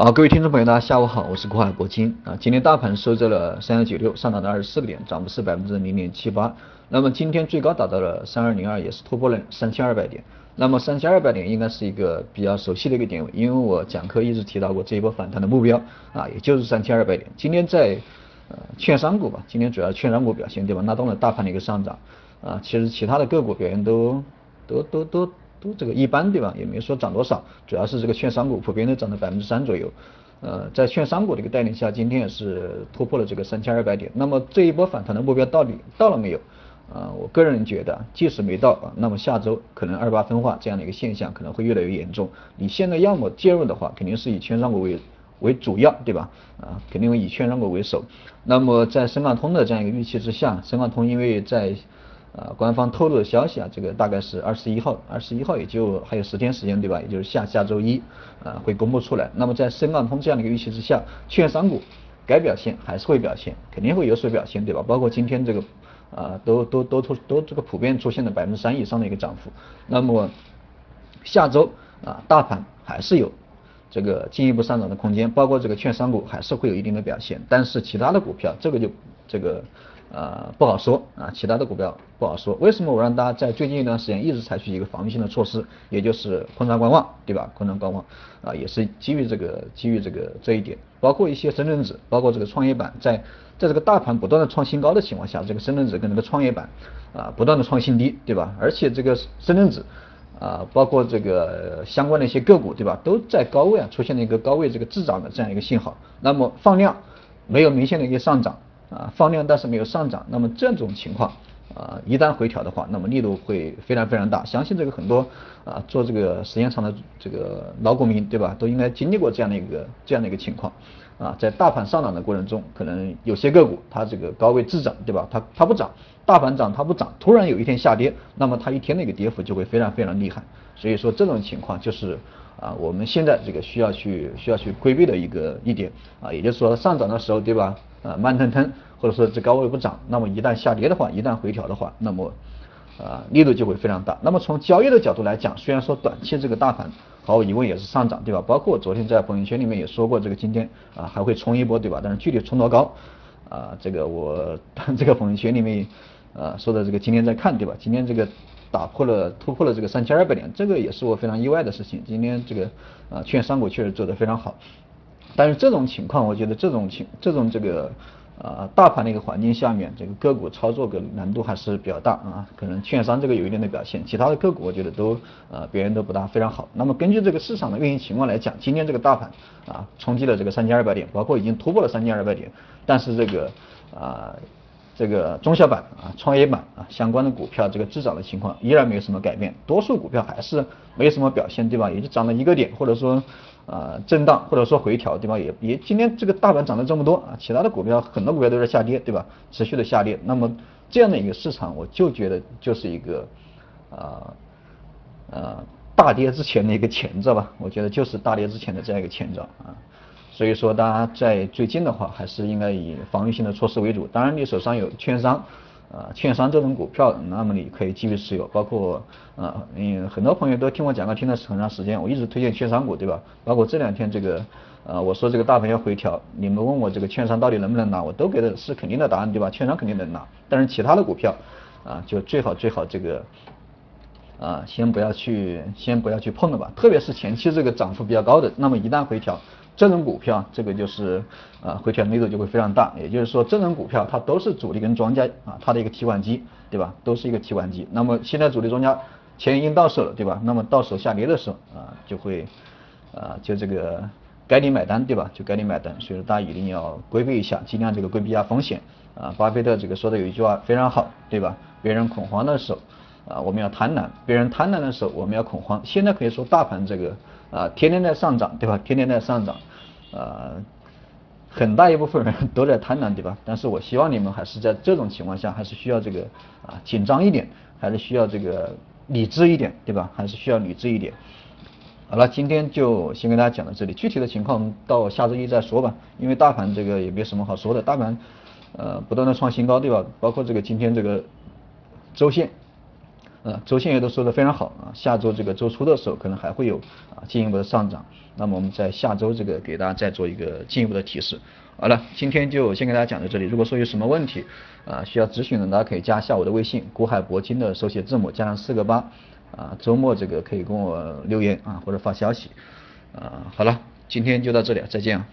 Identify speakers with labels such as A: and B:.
A: 好，各位听众朋友，大家下午好，我是国海铂金啊。今天大盘收在了三幺九六，上涨了二十四个点，涨幅是百分之零点七八。那么今天最高达到了三二零二，也是突破了三千二百点。那么三千二百点应该是一个比较熟悉的一个点位，因为我讲课一直提到过这一波反弹的目标啊，也就是三千二百点。今天在呃券商股吧，今天主要券商股表现对吧，拉动了大盘的一个上涨啊。其实其他的个股表现都都都都。都这个一般对吧？也没说涨多少，主要是这个券商股普遍都涨了百分之三左右。呃，在券商股的一个带领下，今天也是突破了这个三千二百点。那么这一波反弹的目标到底到了没有？啊，我个人觉得，即使没到，那么下周可能二八分化这样的一个现象可能会越来越严重。你现在要么介入的话，肯定是以券商股为为主要，对吧？啊，肯定会以券商股为首。那么在深港通的这样一个预期之下，深港通因为在啊，官方透露的消息啊，这个大概是二十一号，二十一号也就还有十天时间，对吧？也就是下下周一啊会公布出来。那么在深港通这样的一个预期之下，券商股该表现还是会表现，肯定会有所表现，对吧？包括今天这个啊都都都出都这个普遍出现了百分之三以上的一个涨幅。那么下周啊大盘还是有这个进一步上涨的空间，包括这个券商股还是会有一定的表现，但是其他的股票这个就这个。呃，不好说啊，其他的股票不好说。为什么我让大家在最近一段时间一直采取一个防御性的措施，也就是空仓观望，对吧？空仓观望啊，也是基于这个基于这个这一点。包括一些深圳指，包括这个创业板，在在这个大盘不断的创新高的情况下，这个深圳指跟这个创业板啊不断的创新低，对吧？而且这个深圳指啊，包括这个相关的一些个股，对吧？都在高位啊出现了一个高位这个滞涨的这样一个信号。那么放量没有明显的一个上涨。啊，放量但是没有上涨，那么这种情况啊，一旦回调的话，那么力度会非常非常大。相信这个很多啊做这个时间长的这个老股民，对吧？都应该经历过这样的一个这样的一个情况啊，在大盘上涨的过程中，可能有些个股它这个高位滞涨，对吧？它它不涨，大盘涨它不涨，突然有一天下跌，那么它一天的一个跌幅就会非常非常厉害。所以说这种情况就是啊，我们现在这个需要去需要去规避的一个一点啊，也就是说上涨的时候，对吧？啊，慢腾腾，或者说这高位不涨，那么一旦下跌的话，一旦回调的话，那么啊力度就会非常大。那么从交易的角度来讲，虽然说短期这个大盘毫无疑问也是上涨，对吧？包括昨天在朋友圈里面也说过，这个今天啊还会冲一波，对吧？但是具体冲多高啊，这个我这个朋友圈里面啊说的这个今天在看，对吧？今天这个打破了突破了这个三千二百点，这个也是我非常意外的事情。今天这个啊券商股确实做得非常好。但是这种情况，我觉得这种情这种这个呃大盘的一个环境下面，这个个股操作个难度还是比较大啊。可能券商这个有一定的表现，其他的个股我觉得都呃表现都不大非常好。那么根据这个市场的运行情况来讲，今天这个大盘啊冲击了这个三千二百点，包括已经突破了三千二百点，但是这个啊这个中小板啊创业板啊相关的股票这个滞涨的情况依然没有什么改变，多数股票还是没有什么表现，对吧？也就涨了一个点，或者说。啊，震荡或者说回调，对吧？也也今天这个大盘涨了这么多啊，其他的股票很多股票都在下跌，对吧？持续的下跌。那么这样的一个市场，我就觉得就是一个啊呃大跌之前的一个前兆吧。我觉得就是大跌之前的这样一个前兆啊。所以说，大家在最近的话，还是应该以防御性的措施为主。当然，你手上有券商。啊，券商这种股票，那么你可以继续持有，包括啊，嗯，很多朋友都听我讲课听了很长时间，我一直推荐券商股，对吧？包括这两天这个，呃，我说这个大盘要回调，你们问我这个券商到底能不能拿，我都给的是肯定的答案，对吧？券商肯定能拿，但是其他的股票啊，就最好最好这个啊，先不要去，先不要去碰了吧，特别是前期这个涨幅比较高的，那么一旦回调。这种股票，这个就是啊回调力度就会非常大，也就是说这种股票它都是主力跟庄家啊，它的一个提款机，对吧？都是一个提款机。那么现在主力庄家钱已经到手了，对吧？那么到手下跌的时候啊，就会啊就这个该你买单，对吧？就该你买单。所以说大家一定要规避一下，尽量这个规避一下风险啊。巴菲特这个说的有一句话非常好，对吧？别人恐慌的时候啊，我们要贪婪；别人贪婪的时候，我们要恐慌。现在可以说大盘这个啊天天在上涨，对吧？天天在上涨。呃，很大一部分人都在贪婪，对吧？但是我希望你们还是在这种情况下，还是需要这个啊紧张一点，还是需要这个理智一点，对吧？还是需要理智一点。好了，今天就先跟大家讲到这里，具体的情况到下周一再说吧。因为大盘这个也没什么好说的，大盘呃不断的创新高，对吧？包括这个今天这个周线呃，周线也都说的非常好啊，下周这个周初的时候可能还会有啊进一步的上涨，那么我们在下周这个给大家再做一个进一步的提示。好了，今天就先给大家讲到这里，如果说有什么问题啊需要咨询的，大家可以加一下我的微信，古海铂金的手写字母加上四个八啊，周末这个可以跟我留言啊或者发消息啊，好了，今天就到这里，再见。